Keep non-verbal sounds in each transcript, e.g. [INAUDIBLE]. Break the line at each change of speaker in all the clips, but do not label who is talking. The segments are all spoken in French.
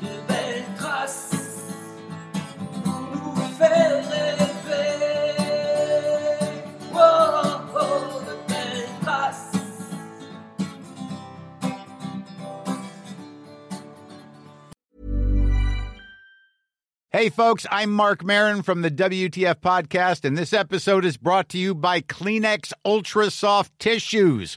de belles traces pour nous faire rêver. Oh, oh, de belles traces.
Hey, folks, I'm Mark Marin from the WTF Podcast, and this episode is brought to you by Kleenex Ultra Soft Tissues,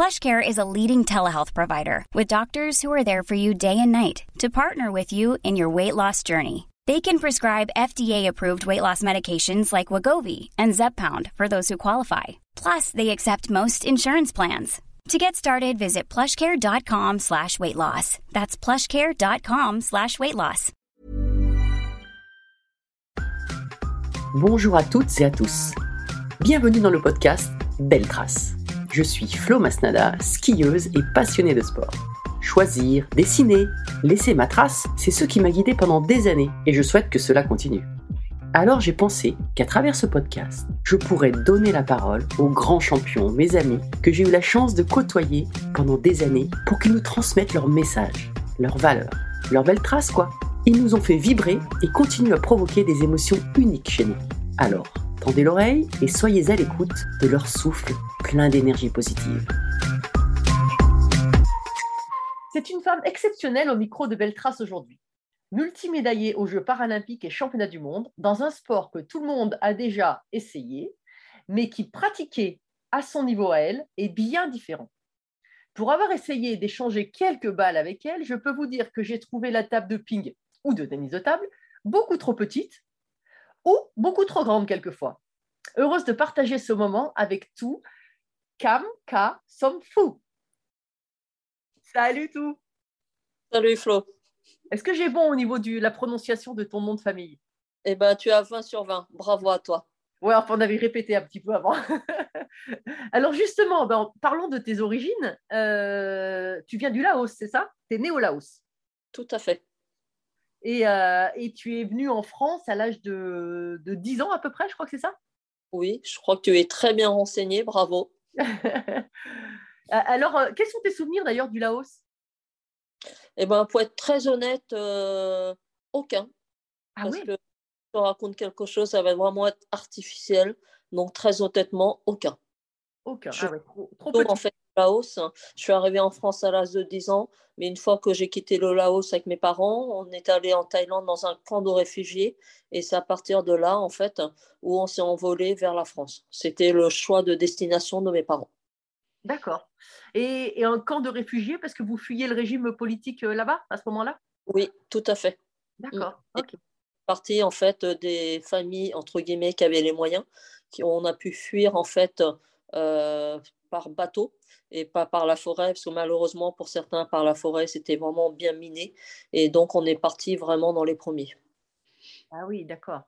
PlushCare is a leading telehealth provider with doctors who are there for you day and night to partner with you in your weight loss journey. They can prescribe FDA-approved weight loss medications like Wagovi and Zepbound for those who qualify. Plus, they accept most insurance plans. To get started, visit plushcare.com slash weight loss. That's plushcare.com slash weight loss.
Bonjour à toutes et à tous. Bienvenue dans le podcast Belle Trace. Je suis Flo Masnada, skieuse et passionnée de sport. Choisir, dessiner, laisser ma trace, c'est ce qui m'a guidée pendant des années et je souhaite que cela continue. Alors j'ai pensé qu'à travers ce podcast, je pourrais donner la parole aux grands champions, mes amis, que j'ai eu la chance de côtoyer pendant des années pour qu'ils nous transmettent leurs messages, leurs valeurs, leurs belles traces quoi. Ils nous ont fait vibrer et continuent à provoquer des émotions uniques chez nous. Alors, tendez l'oreille et soyez à l'écoute de leur souffle plein d'énergie positive.
C'est une femme exceptionnelle au micro de Belle Trace aujourd'hui. Multimédaillée aux Jeux paralympiques et championnats du monde, dans un sport que tout le monde a déjà essayé, mais qui pratiquait à son niveau à elle est bien différent. Pour avoir essayé d'échanger quelques balles avec elle, je peux vous dire que j'ai trouvé la table de ping ou de tennis de table beaucoup trop petite ou beaucoup trop grande quelquefois. Heureuse de partager ce moment avec tout, Cam, Ka, Som Fou. Salut tout.
Salut Flo.
Est-ce que j'ai bon au niveau de la prononciation de ton nom de famille?
Eh ben, tu as 20 sur 20. Bravo à toi.
Ouais, enfin, on avait répété un petit peu avant. [LAUGHS] Alors justement, ben, parlons de tes origines. Euh, tu viens du Laos, c'est ça? Tu es né au Laos?
Tout à fait.
Et, euh, et, tu es venu en France à l'âge de, de 10 ans à peu près, je crois que c'est ça?
Oui, je crois que tu es très bien renseigné, bravo. [LAUGHS]
Alors, euh, quels sont tes souvenirs d'ailleurs du Laos?
Eh bien, pour être très honnête, euh, aucun.
Ah
parce
oui
que je te raconte quelque chose, ça va vraiment être artificiel. Donc, très honnêtement, aucun.
Aucun.
Je-
Ah ouais, trop,
en fait, Laos, je suis arrivée en France à l'âge de 10 ans, mais une fois que j'ai quitté le Laos avec mes parents, on est allé en Thaïlande dans un camp de réfugiés, et c'est à partir de là, en fait, où on s'est envolé vers la France. C'était le choix de destination de mes parents.
D'accord. Et, et un camp de réfugiés parce que vous fuyez le régime politique euh, là-bas à ce moment-là?
Oui, tout à fait.
D'accord.
Mm.
Ok.
Partie en fait des familles entre guillemets qui avaient les moyens, qui on a pu fuir en fait euh, par bateau et pas par la forêt, parce que malheureusement pour certains par la forêt c'était vraiment bien miné, et donc on est parti vraiment dans les premiers.
Ah oui, d'accord.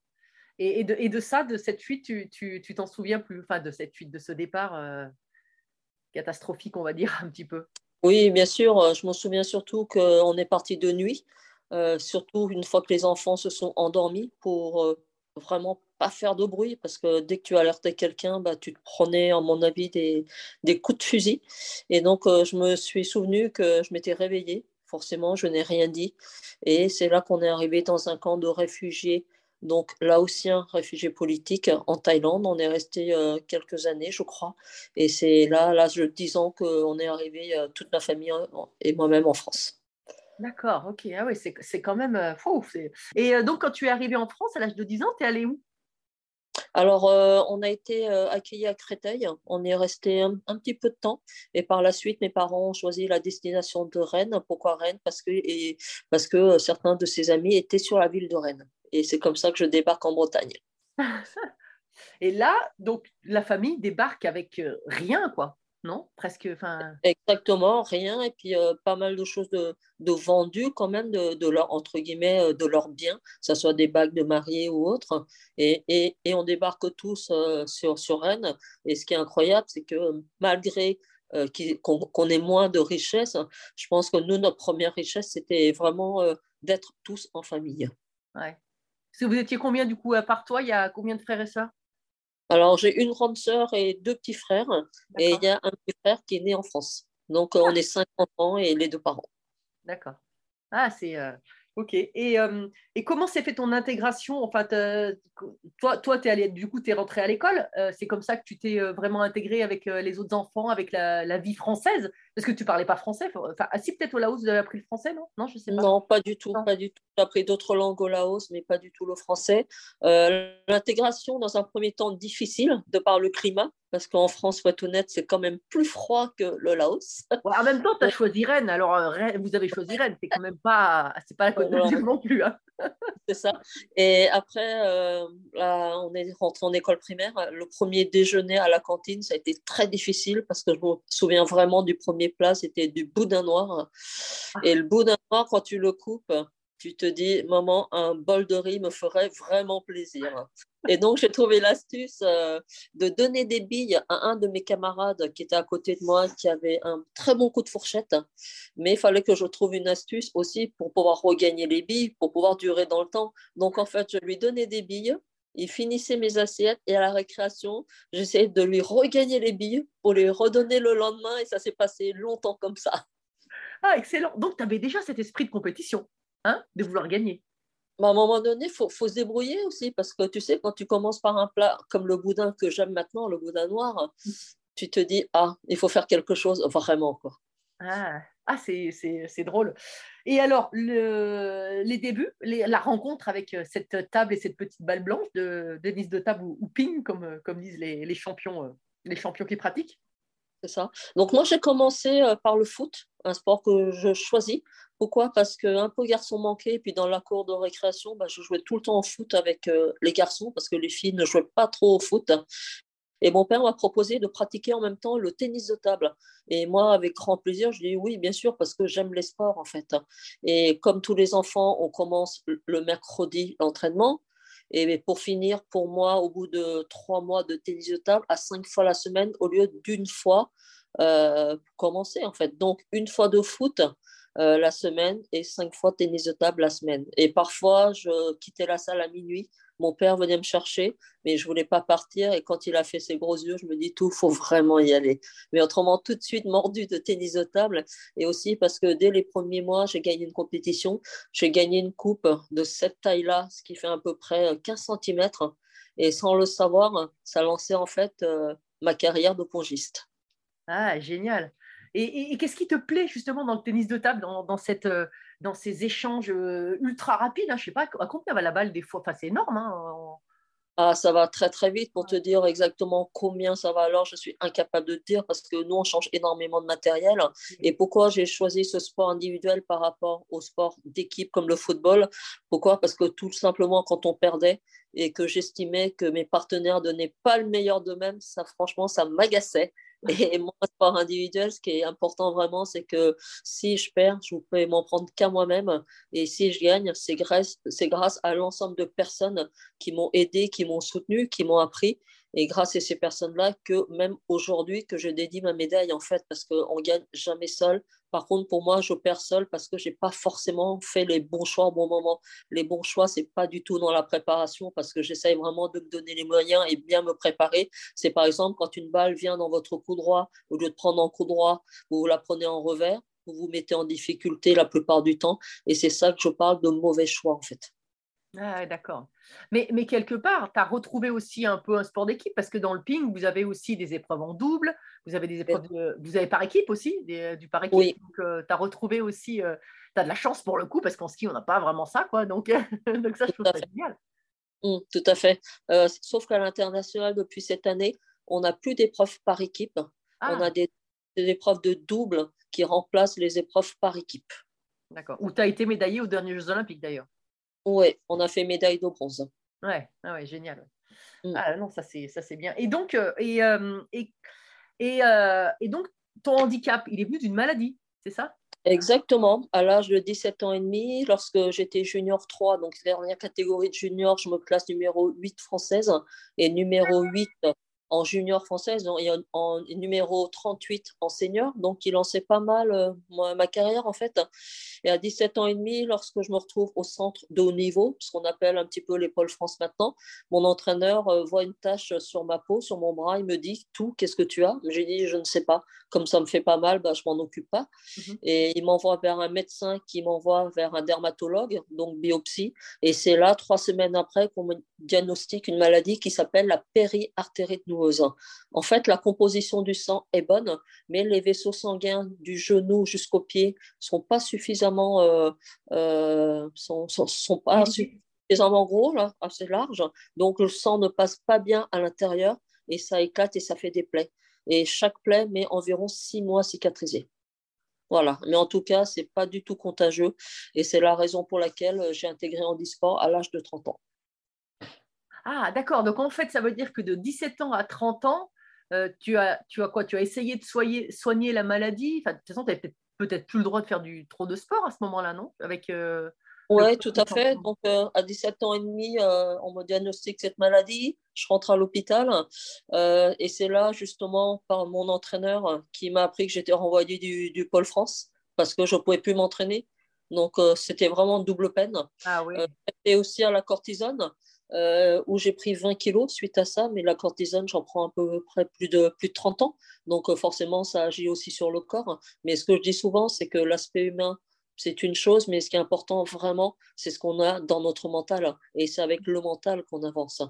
Et, et de, et de ça, de cette fuite, tu tu- tu t'en souviens plus Enfin, de cette fuite, de ce départ euh, catastrophique, on va dire un petit peu?
Oui, bien sûr, euh, je me souviens surtout qu'on est parti de nuit, euh, surtout une fois que les enfants se sont endormis pour vraiment pas faire de bruit, parce que dès que tu alertais quelqu'un, bah, tu te prenais, à mon avis, des, des coups de fusil. Et donc, euh, je me suis souvenu que je m'étais réveillée. Forcément, je n'ai rien dit. Et c'est là qu'on est arrivé dans un camp de réfugiés, donc laotiens, réfugiés politiques, en Thaïlande. On est resté euh, quelques années, je crois. Et c'est là, à l'âge de 10 ans, qu'on est arrivé, euh, toute ma famille et moi-même en France.
D'accord, ok. Ah oui, c'est quand même. fou, et donc, quand tu es arrivé en France à l'âge de 10 ans, tu es allé où?
Alors, euh, on a été euh, accueillis à Créteil. On est resté un, petit peu de temps. Et par la suite, mes parents ont choisi la destination de Rennes. Pourquoi Rennes? Parce que, parce que euh, certains de ses amis étaient sur la ville de Rennes. Et c'est comme ça que je débarque en Bretagne. [LAUGHS]
Et là, donc, la famille débarque avec rien, quoi. Non? Presque. Enfin,
Exactement, rien. Et puis, euh, pas mal de choses de, de vendues quand même, de, de leur, entre guillemets, de leurs biens, que ce soit des bagues de mariée ou autres. Et, et, et on débarque tous euh, sur, sur Rennes. Et ce qui est incroyable, c'est que malgré euh, qu'on ait moins de richesses, je pense que nous, notre première richesse, c'était vraiment d'être tous en famille.
ouais. Parce que vous étiez combien, du coup, à part toi Il y a combien de frères et sœurs?
Alors, j'ai une grande sœur et deux petits frères. Et il y a un petit frère qui est né en France. Donc, euh, on est cinq enfants et les deux parents.
D'accord. Ah, c'est. euh, Ok. Et, euh, et comment s'est fait ton intégration? Enfin, toi, toi es allé, du coup, tu es rentré à l'école. Euh, c'est comme ça que tu t'es vraiment intégré avec les autres enfants, avec la, la vie française? Parce que tu parlais pas français. Enfin, ah, si, peut-être au Laos, vous avez appris le français, non? Non, je sais pas.
Non, pas du tout,
Non.
pas du tout. J'ai appris d'autres langues au Laos, mais pas du tout le français. Euh, L'intégration, dans un premier temps, difficile de par le climat, parce qu'en France, être honnête, c'est quand même plus froid que le Laos.
Ouais, en même temps, tu as [LAUGHS] choisi Rennes. Alors, euh, Rennes- vous avez choisi Rennes. C'est quand même pas. C'est pas la Côte d'Azur non plus. hein. [LAUGHS]
C'est ça. Et après, euh, là, on est rentré en école primaire. Le premier déjeuner à la cantine, ça a été très difficile parce que je me souviens vraiment du premier plat, c'était du boudin noir. Et le boudin noir, quand tu le coupes, tu te dis, maman, un bol de riz me ferait vraiment plaisir. Et donc, j'ai trouvé l'astuce euh, de donner des billes à un de mes camarades qui était à côté de moi, qui avait un très bon coup de fourchette. Mais il fallait que je trouve une astuce aussi pour pouvoir regagner les billes, pour pouvoir durer dans le temps. Donc, en fait, je lui donnais des billes. Il finissait mes assiettes et à la récréation, j'essayais de lui regagner les billes pour les redonner le lendemain et ça s'est passé longtemps comme ça.
Ah, excellent. Donc, tu avais déjà cet esprit de compétition, hein, de vouloir gagner.
Mais à un moment donné, il faut, faut se débrouiller aussi parce que tu sais, quand tu commences par un plat comme le boudin que j'aime maintenant, le boudin noir, tu te dis, ah, il faut faire quelque chose vraiment. Quoi.
Ah, ah c'est, drôle. Et alors, le, les débuts, les- la rencontre avec euh, cette table et cette petite balle blanche de tennis de table ou, ou ping, comme, euh, comme disent les, les champions, euh, les champions qui pratiquent?
Donc moi, j'ai commencé euh, par le foot, un sport que je choisis. Pourquoi? Parce qu'un peu garçon manqué, et puis dans la cour de récréation, bah, je jouais tout le temps au foot avec euh, les garçons, parce que les filles ne jouaient pas trop au foot. Et mon père m'a proposé de pratiquer en même temps le tennis de table. Et moi, avec grand plaisir, je dis oui, bien sûr, parce que j'aime les sports, en fait. Et comme tous les enfants, on commence le mercredi l'entraînement. Et pour finir, pour moi, au bout de trois mois de tennis à cinq fois la semaine, au lieu d'une fois, euh, commencer, en fait. Donc, une fois de foot euh, la semaine et cinq fois tennis de table la semaine. Et parfois, je quittais la salle à minuit. Mon père venait me chercher, mais je voulais pas partir. Et quand il a fait ses gros yeux, je me dis tout, faut vraiment y aller. Mais autrement, tout de suite [LAUGHS] mordu de tennis de table. Et aussi parce que dès les premiers mois, j'ai gagné une compétition. J'ai gagné une coupe de cette taille-là, ce qui fait à peu près 15 cm. Et sans le savoir, ça lançait en fait euh, ma carrière de pongiste.
Ah, génial. Et, et- et qu'est-ce qui te plaît justement dans le tennis de table, dans, dans cette, euh, dans ces échanges euh, ultra rapides hein, Je sais pas, à combien va la balle des fois? Enfin, c'est énorme. hein, en-
Ah, ça va très très vite pour te dire exactement combien ça va. Alors, je suis incapable de te dire parce que nous, on change énormément de matériel. Et pourquoi j'ai choisi ce sport individuel par rapport au sport d'équipe comme le football? Pourquoi? Parce que tout simplement, quand on perdait et que j'estimais que mes partenaires donnaient pas le meilleur d'eux-mêmes, ça franchement, ça m'agaçait. Et [LAUGHS] mon sport individuel, ce qui est important vraiment, c'est que si je perds, je ne peux m'en prendre qu'à moi-même. Et si je gagne, c'est grâce, c'est grâce à l'ensemble de personnes qui m'ont aidé, qui m'ont soutenu, qui m'ont appris. Et grâce à ces personnes-là, que même aujourd'hui, que je dédie ma médaille, en fait, parce qu'on ne gagne jamais seul. Par contre, pour moi, je perds seul parce que je n'ai pas forcément fait les bons choix au bon moment. Les bons choix, ce n'est pas du tout dans la préparation parce que j'essaye vraiment de me donner les moyens et bien me préparer. C'est par exemple quand une balle vient dans votre coup droit, au lieu de prendre en coup droit, vous la prenez en revers, vous vous mettez en difficulté la plupart du temps. Et c'est ça que je parle de mauvais choix, en fait.
Ah, d'accord. Mais, mais quelque part, tu as retrouvé aussi un peu un sport d'équipe parce que dans le ping, vous avez aussi des épreuves en double, vous avez des épreuves de- vous avez par équipe aussi, des- du par équipe.
Oui.
Donc, tu as retrouvé aussi, tu as de la chance pour le coup parce qu'en ski, on n'a pas vraiment ça, quoi. Donc, [LAUGHS] donc ça, je trouve ça
fait.
génial.
Mm, tout à fait. Euh, sauf qu'à l'international, depuis cette année, on n'a plus d'épreuves par équipe.
Ah.
On a des, des épreuves de double qui remplacent les épreuves par équipe.
D'accord. Où tu as été médaillé aux derniers Jeux Olympiques d'ailleurs.
Oui, on a fait médaille de bronze.
Ouais, ah ouais, génial.
Mm.
Ah non, ça c'est ça c'est bien. Et donc euh, et, euh, et, et, euh, et donc ton handicap, il est venu d'une maladie, c'est ça?
Exactement. À l'âge de 17 ans et demi, lorsque j'étais junior 3, donc dernière catégorie de junior, je me classe numéro 8 française et numéro 8 en junior française donc, et en, en numéro 38 en senior. Donc, il lançait pas mal euh, moi, ma carrière en fait. Et à 17 ans et demi, lorsque je me retrouve au centre de haut niveau, ce qu'on appelle un petit peu les pôles France maintenant, mon entraîneur euh, voit une tache sur ma peau, sur mon bras, il me dit tout, qu'est-ce que tu as? J'ai dit, je ne sais pas. Comme ça me fait pas mal, bah, je m'en occupe pas.
Mhm.
Et il m'envoie vers un médecin qui m'envoie vers un dermatologue, donc biopsie. Et c'est là, trois semaines après, qu'on me diagnostique une maladie qui s'appelle la périartérite En fait, la composition du sang est bonne, mais les vaisseaux sanguins du genou jusqu'au pied sont pas suffisamment, euh, euh, sont, sont, sont pas suffisamment gros, là, assez larges. Donc, le sang ne passe pas bien à l'intérieur et ça éclate et ça fait des plaies. Et chaque plaie met environ six mois à cicatriser. Voilà, mais en tout cas, c'est pas du tout contagieux et c'est la raison pour laquelle j'ai intégré Handisport à l'âge de 30 ans.
Ah, d'accord. Donc, en fait, ça veut dire que de 17 ans à 30 ans, euh, tu, as, tu as quoi? Tu as essayé de soigner, soigner la maladie? Enfin, de toute façon, tu n'avais peut-être plus le droit de faire du, trop de sport à ce moment-là, non? Avec, euh,
Oui, tout à fait. Donc, euh, à 17 ans et demi, euh, on me diagnostique cette maladie. Je rentre à l'hôpital. euh, et c'est là, justement, par mon entraîneur qui m'a appris que j'étais renvoyée du, du Pôle France parce que je ne pouvais plus m'entraîner. Donc, c'était vraiment double peine.
Ah oui.
Et aussi à la cortisone, euh, où j'ai pris 20 kilos suite à ça. Mais la cortisone, j'en prends à peu près plus de, plus de 30 ans. Donc, euh, forcément, ça agit aussi sur le corps. Mais ce que je dis souvent, c'est que l'aspect humain, c'est une chose, mais ce qui est important vraiment, c'est ce qu'on a dans notre mental. Et c'est avec le mental qu'on avance.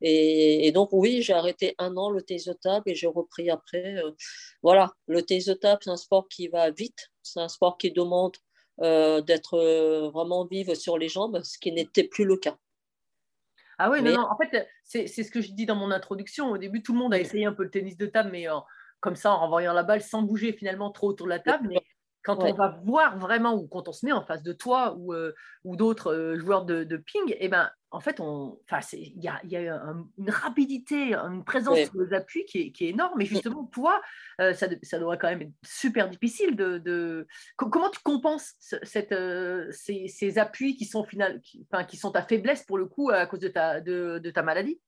Et, donc, oui, j'ai arrêté un an le table et j'ai repris après. euh, voilà, le table, c'est un sport qui va vite. C'est un sport qui demande d'être vraiment vive sur les jambes, ce qui n'était plus le cas.
Ah oui,
Mais-
non, non, en fait, c'est ce que je dis dans mon introduction. Au début, tout le monde a essayé un peu le tennis de table, mais en- comme ça, en renvoyant la balle sans bouger finalement trop autour de la table. Mais quand
Ouais.
on va voir vraiment, ou quand on se met en face de toi ou, euh, ou d'autres euh, joueurs de, de ping, eh ben, en fait, il y a, y a un- une rapidité, une présence
Ouais.
sur les appuis qui est, qui est énorme. Et justement, toi, euh, ça, ça doit quand même être super difficile de. de- Co- Comment tu compenses cette, euh, ces, ces appuis qui sont, final, qui, enfin, qui sont ta faiblesse pour le coup à cause de ta, de, de ta maladie?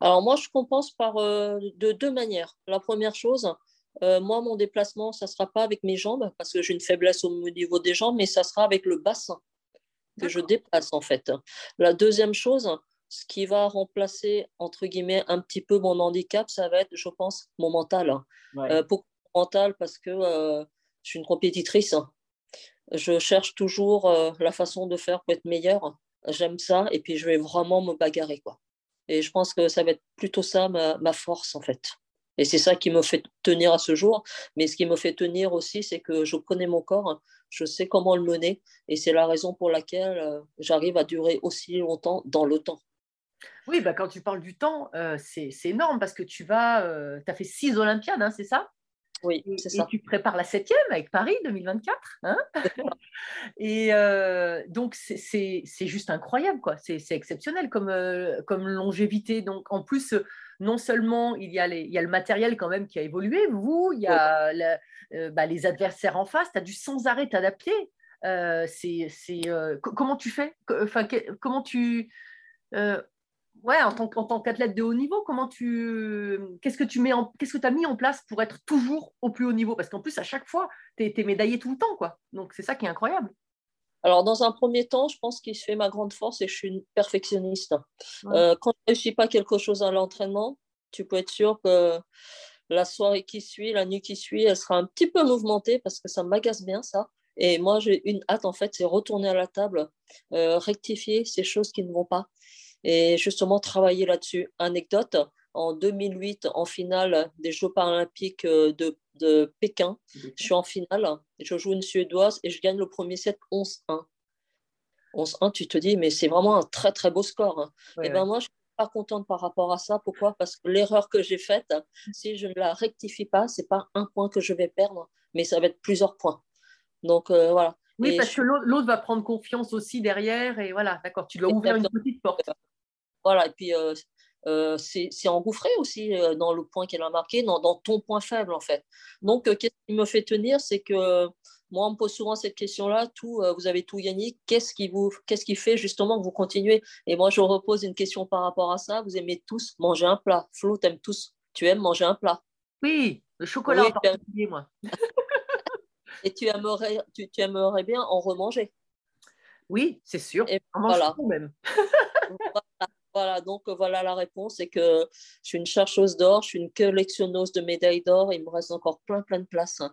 Alors moi, je compense par euh, de deux manières. La première chose, euh, moi, mon déplacement, ça ne sera pas avec mes jambes, parce que j'ai une faiblesse au niveau des jambes, mais ça sera avec le bassin que je déplace en fait. La deuxième chose, ce qui va remplacer, entre guillemets, un petit peu mon handicap, ça va être, je pense, mon mental. Euh, pourquoi mon mental Parce que euh, je suis une compétitrice. Je cherche toujours euh, la façon de faire pour être meilleure. J'aime ça et puis je vais vraiment me bagarrer. Quoi. Et je pense que ça va être plutôt ça ma, ma force en fait. Et c'est ça qui me fait tenir à ce jour. Mais ce qui me fait tenir aussi, c'est que je connais mon corps, je sais comment le mener. Et c'est la raison pour laquelle euh, j'arrive à durer aussi longtemps dans le temps.
Oui, bah, quand tu parles du temps, euh, c'est énorme parce que tu vas, tu as fait six Olympiades, hein, c'est ça?
Oui,
Et,
c'est
et
ça.
tu prépares la septième avec Paris 2024. Hein? [LAUGHS] Et euh, donc, c'est- juste incroyable, quoi. C'est c'est exceptionnel comme, euh, comme longévité. Donc, en plus, euh, non seulement il y, a le matériel quand même qui a évolué, vous, il y a euh, bah, les adversaires en face, tu as dû sans arrêt t'adapter. Euh, c'est euh, co- comment tu fais? Comment tu. ouais, en tant, qu'athlète de haut niveau, comment tu, qu'est-ce que tu mets qu'est-ce que as mis en place pour être toujours au plus haut niveau? Parce qu'en plus, à chaque fois, tu es, médaillé tout le temps, quoi. Donc, c'est ça qui est incroyable.
Alors, dans un premier temps, je pense qu'il se fait ma grande force et je suis une perfectionniste.
Ouais.
Euh, quand je ne réussis pas quelque chose à l'entraînement, tu peux être sûr que la soirée qui suit, la nuit qui suit, elle sera un petit peu mouvementée parce que ça m'agace bien, ça. Et moi, j'ai une hâte, en fait, c'est retourner à la table, euh, rectifier ces choses qui ne vont pas et justement travailler là-dessus. Anecdote, en 2008, en finale des Jeux paralympiques euh, de, de Pékin, je suis en finale, je joue une Suédoise et je gagne le premier set 11-1. 11-1, tu te dis, mais c'est vraiment un très très beau score. hein.
Ouais,
Et ben moi, je suis pas contente par rapport à ça. Pourquoi? Parce que l'erreur que j'ai faite, si je ne la rectifie pas, c'est pas un point que je vais perdre, mais ça va être plusieurs points. Donc euh, voilà.
Oui,
Et
parce
je-
que l'autre va prendre confiance aussi derrière. Et voilà, d'accord, tu dois ouvrir une petite porte.
Voilà, et puis euh, euh, c'est engouffré aussi euh, dans le point qu'elle a marqué, dans, dans ton point faible en fait. Donc, euh, qu'est-ce qui me fait tenir, c'est que moi, on me pose souvent cette question-là, tout, euh, vous avez tout gagné, qu'est-ce qui, vous, qu'est-ce qui fait justement que vous continuez? Et moi, je repose une question par rapport à ça, vous aimez tous manger un plat. Flo, t'aimes tous, tu aimes manger un plat.
Oui, le chocolat
Oui,
en particulier, moi. [LAUGHS]
Et tu aimerais, tu, tu aimerais bien en remanger?
Oui, c'est sûr.
Et
On mange
voilà.
tout même.
Voilà, donc euh, voilà la réponse, c'est que je suis une chercheuse d'or, je suis une collectionneuse de médailles d'or, il me reste encore plein plein de places. hein.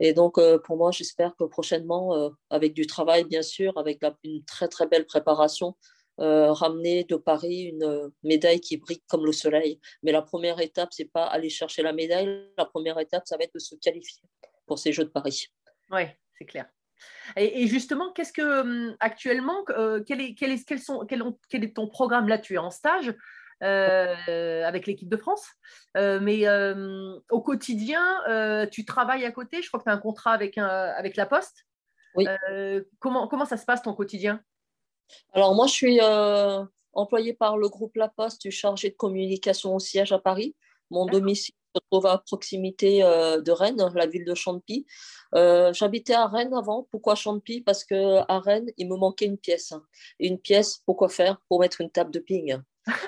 Et donc euh, pour moi, j'espère que prochainement, euh, avec du travail bien sûr, avec une très très belle préparation, ramener de Paris une médaille qui brille comme le soleil. Mais la première étape, c'est pas aller chercher la médaille, la première étape, ça va être de se qualifier pour ces Jeux de Paris.
Oui, c'est clair. Et, et justement, qu'est-ce que hum, actuellement, euh, quel, est, quel, est, quels sont, quel, ont- quel est ton programme? Là, tu es en stage euh, avec l'équipe de France, Euh, mais euh, au quotidien, tu travailles à côté? Je crois que tu as un contrat avec, un- avec la Poste.
Oui.
Comment, comment ça se passe ton quotidien?
Alors moi, je suis employée par le groupe La Poste, je suis chargée de communication au siège à Paris. Mon domicile se trouve à proximité euh, de Rennes, la ville de Champy. Euh, J'habitais à Rennes avant. Pourquoi Champy? Parce que à Rennes, il me manquait une pièce. Une pièce, pourquoi faire? Pour mettre une table de ping.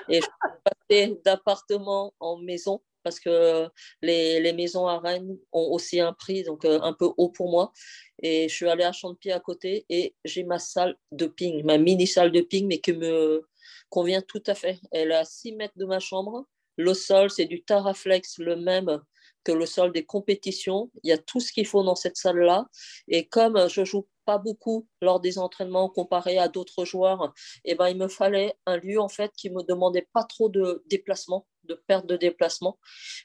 Et je suis passée d'appartement en maison parce que les, les maisons à Rennes ont aussi un prix, donc euh, un peu haut pour moi. Et je suis allée à Champy à côté et j'ai ma salle de ping, ma mini salle de ping, mais qui me convient tout à fait. Elle est à 6 mètres de ma chambre. Le sol, c'est du Taraflex, le même que le sol des compétitions. Il y a tout ce qu'il faut dans cette salle-là. Et comme je joue pas beaucoup lors des entraînements comparé à d'autres joueurs, eh ben, il me fallait un lieu en fait qui me demandait pas trop de déplacement, de perte de déplacement.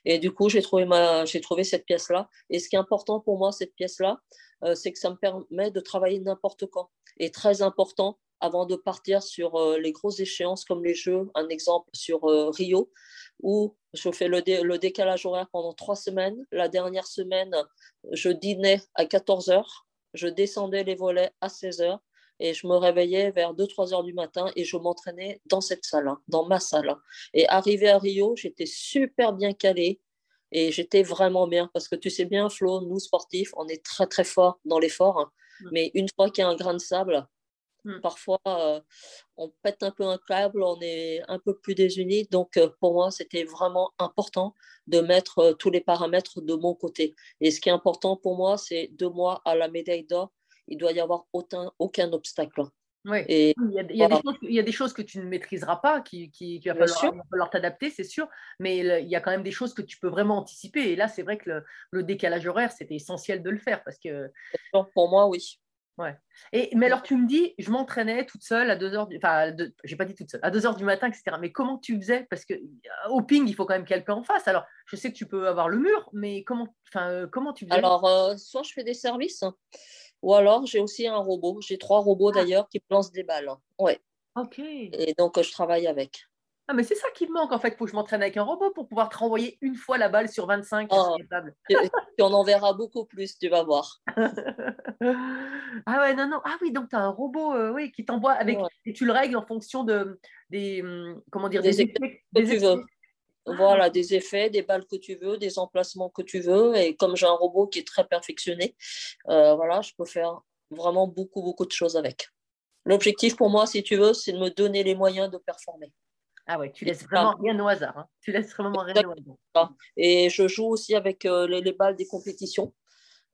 Et du coup, j'ai trouvé, ma... trouvé cette pièce-là. Et ce qui est important pour moi, cette pièce-là, euh, c'est que ça me permet de travailler n'importe quand. Et très important, avant de partir sur euh, les grosses échéances comme les Jeux, un exemple sur euh, Rio, où je fais le, dé- le décalage horaire pendant trois semaines. La dernière semaine, je dînais à 14 heures, je descendais les volets à 16 heures et je me réveillais vers 2-3 heures du matin et je m'entraînais dans cette salle, hein, dans ma salle. Et arrivé à Rio, j'étais super bien calée et j'étais vraiment bien parce que tu sais bien, Flo, nous sportifs, on est très très fort dans l'effort, hein. Mais une fois qu'il y a un grain de sable,
Mm.
parfois euh, on pète un peu un câble, on est un peu plus désunis. Donc euh, pour moi, c'était vraiment important de mettre euh, tous les paramètres de mon côté. Et ce qui est important pour moi, c'est deux mois à la médaille d'or, il doit y avoir aucun, aucun obstacle.
Oui.
Et
Il y, a, il y a
Voilà.
des choses, il y a des choses que tu ne maîtriseras pas, qui, qui, qui va, falloir, va falloir t'adapter, c'est sûr, mais le- il y a quand même des choses que tu peux vraiment anticiper. Et là, c'est vrai que le, le décalage horaire, c'était essentiel de le faire. Parce que...
pour moi, oui.
Et, mais alors, tu me dis, je m'entraînais toute seule à 2 heures, du... enfin, j'ai pas dit toute seule, à 2 heures du matin, etc. Mais comment tu faisais? Parce que euh, au ping, il faut quand même quelqu'un en face. Alors, je sais que tu peux avoir le mur, mais comment, enfin, euh, comment tu faisais?
Alors, euh, soit je fais des services, ou alors j'ai aussi un robot. J'ai trois robots d'ailleurs qui me lancent des balles. Ouais.
Ok.
Et donc, euh, je travaille avec.
Ah, mais c'est ça qui me manque en fait. Il faut que je m'entraîne avec un robot pour pouvoir te renvoyer une fois la balle sur 25
Oh. et on en verra beaucoup plus, tu vas voir. [LAUGHS]
ah ouais, non, non. Ah oui, donc tu as un robot euh, oui, qui t'envoie avec.
Ouais.
Et tu le règles en fonction de, des. hum, Comment dire
Des
Des,
effets que
des
tu veux. Voilà, des effets, des balles que tu veux, des emplacements que tu veux. Et comme j'ai un robot qui est très perfectionné, euh, voilà, je peux faire vraiment beaucoup, beaucoup de choses avec. L'objectif pour moi, si tu veux, c'est de me donner les moyens de performer.
Ah ouais, tu laisses vraiment rien au hasard. hein. Tu laisses vraiment rien au hasard.
Et je joue aussi avec euh, les, les balles des compétitions.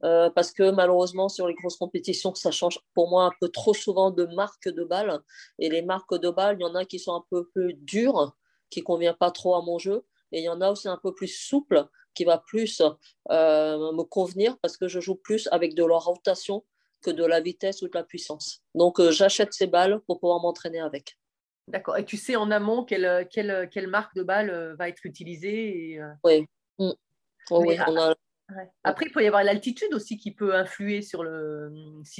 euh, parce que malheureusement, sur les grosses compétitions, ça change pour moi un peu trop souvent de marque de balles. Et les marques de balles, il y en a qui sont un peu plus dures, qui ne conviennent pas trop à mon jeu. Et il y en a aussi un peu plus souple, qui va plus euh, me convenir parce que je joue plus avec de la rotation que de la vitesse ou de la puissance. Donc, j'achète ces balles pour pouvoir m'entraîner avec.
D'accord. Et tu sais en amont quelle, quelle, quelle marque de balle euh, va être utilisée et, euh,
Oui. Mm. Oh,
Mais
oui,
à-
on a
Ouais. Après, il peut y avoir l'altitude aussi qui peut influer sur le.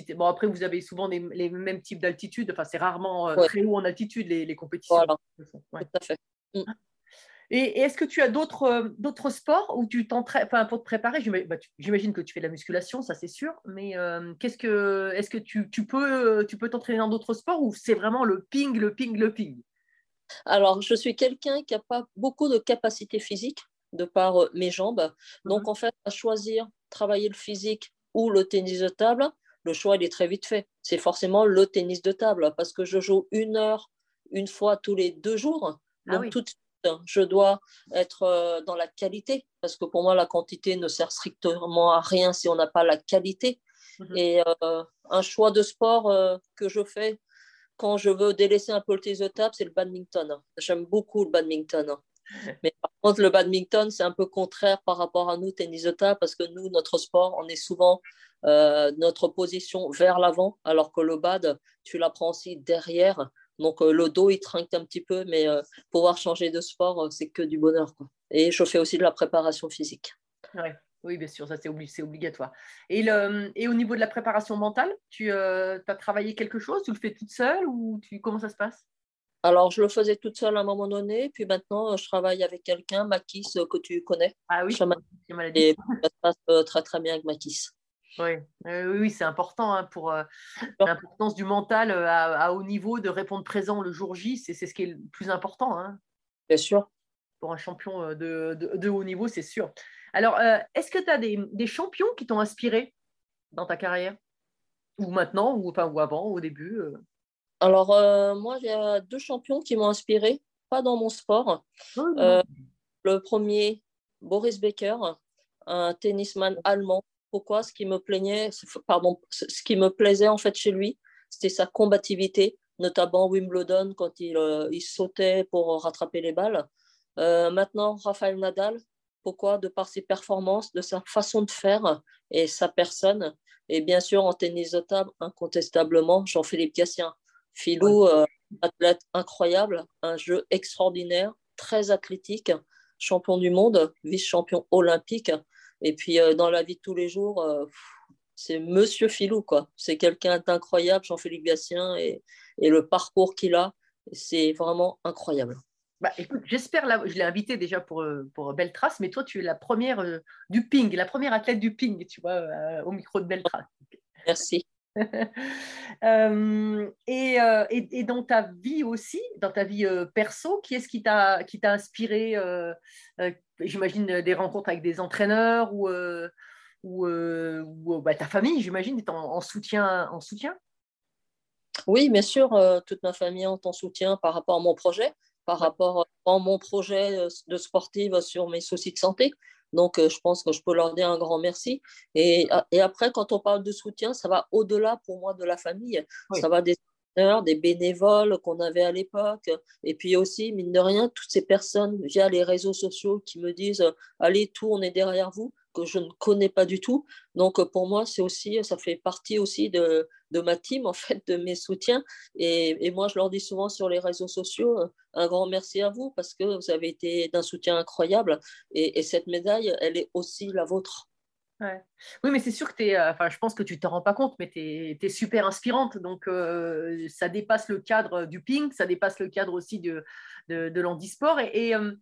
T'es- bon, après, vous avez souvent les mêmes types d'altitude. Enfin, c'est rarement euh,
Ouais.
très haut en altitude les, les compétitions.
Voilà.
Ouais.
Tout à fait.
Et, et est-ce que tu as d'autres euh, d'autres sports où tu t'entraînes, enfin pour te préparer, bah, j'imagine que tu fais de la musculation, ça c'est sûr, mais euh, qu'est-ce que est-ce que tu, tu peux tu peux t'entraîner dans d'autres sports ou c'est vraiment le ping, le ping, le ping?
Alors, je suis quelqu'un qui n'a pas beaucoup de capacité physique de par euh, mes jambes. Donc,
Mhm.
en fait, à choisir travailler le physique ou le tennis de table, le choix il est très vite fait. C'est forcément le tennis de table parce que je joue une heure une fois tous les deux jours.
Ah
Donc,
oui.
tout de suite, je dois être euh, dans la qualité parce que pour moi, la quantité ne sert strictement à rien si on n'a pas la qualité.
Mhm.
Et euh, un choix de sport euh, que je fais quand je veux délaisser un peu le tennis de table, c'est le badminton. J'aime beaucoup le badminton. [LAUGHS] Mais par contre, le badminton, c'est un peu contraire par rapport à nous, tennis de table, parce que nous, notre sport, on est souvent euh, notre position vers l'avant, alors que le bad, tu la prends aussi derrière. Donc, euh, le dos, il trinque un petit peu, mais euh, pouvoir changer de sport, euh, c'est que du bonheur. Quoi. Et je fais aussi de la préparation physique.
Ouais. Oui, bien sûr, ça c'est obli- c'est obligatoire. Et, le, et au niveau de la préparation mentale, tu as travaillé quelque chose? Tu le fais toute seule ou tu, comment ça se passe?
Alors, je le faisais toute seule à un moment donné, puis maintenant, je travaille avec quelqu'un, Makis, que tu connais.
Ah oui,
Chaman-. Et ça se passe très, très bien avec Makis.
Oui, Euh, oui, c'est important hein, pour euh, l'importance du mental euh, à, à haut niveau, de répondre présent le jour J, c'est c'est ce qui est le plus important hein,
Bien sûr.
pour un champion euh, de, de- de haut niveau, c'est sûr. Alors, euh, est-ce que tu as des, des champions qui t'ont inspiré dans ta carrière? Ou maintenant, ou, enfin, ou avant, au début
Alors, moi, il y a deux champions qui m'ont inspiré, pas dans mon sport. Le premier, Boris Becker, un tennisman allemand. Pourquoi Ce qui me plaignait, pardon, ce qui me plaisait en fait chez lui, c'était sa combativité, notamment Wimbledon quand il, euh, il sautait pour rattraper les balles. Euh, maintenant, Rafael Nadal. Pourquoi De par ses performances, de sa façon de faire et sa personne. Et bien sûr, en tennis de table, incontestablement, Jean-Philippe Gatien. Philou, euh, athlète incroyable, un jeu extraordinaire, très athlétique, champion du monde, vice-champion olympique. Et puis euh, dans la vie de tous les jours, euh, c'est Monsieur Philou, quoi. C'est quelqu'un d'incroyable, Jean-Philippe Gatien, et, et le parcours qu'il a, c'est vraiment incroyable.
Bah, écoute, j'espère, la- je l'ai invité déjà pour, euh, pour Belle Trace, mais toi, tu es la première euh, du ping, la première athlète du ping, tu vois, euh, au micro de Belle Trace.
Merci. [LAUGHS]
Euh, et, euh, et, et dans ta vie aussi, dans ta vie euh, perso, qui est-ce qui t'a qui t'a inspiré euh, euh, J'imagine des rencontres avec des entraîneurs ou, ou, ou, bah, ta famille, j'imagine, est en, en soutien, en soutien?
Oui, bien sûr, toute ma famille est en soutien par rapport à mon projet, par rapport à mon projet de sportive sur mes soucis de santé. Donc, euh, je pense que je peux leur dire un grand merci. Et, et après, quand on parle de soutien, ça va au-delà pour moi de la famille.
Oui.
Ça va des des bénévoles qu'on avait à l'époque. Et puis aussi, mine de rien, toutes ces personnes via les réseaux sociaux qui me disent euh, Allez, tout, on est derrière vous, que je ne connais pas du tout. Donc, euh, pour moi, c'est aussi, ça fait partie aussi de, de ma team, [LAUGHS] en fait, de mes soutiens. Et, et moi, je leur dis souvent sur les réseaux sociaux euh, un grand merci à vous parce que vous avez été d'un soutien incroyable. Et, et cette médaille, elle est aussi la vôtre.
Ouais. Oui, mais c'est sûr que tu es, enfin, je pense que tu ne te rends pas compte, mais tu es, super inspirante. Donc, euh, ça dépasse le cadre du ping, ça dépasse le cadre aussi de, de, l'handisport. Et, euh,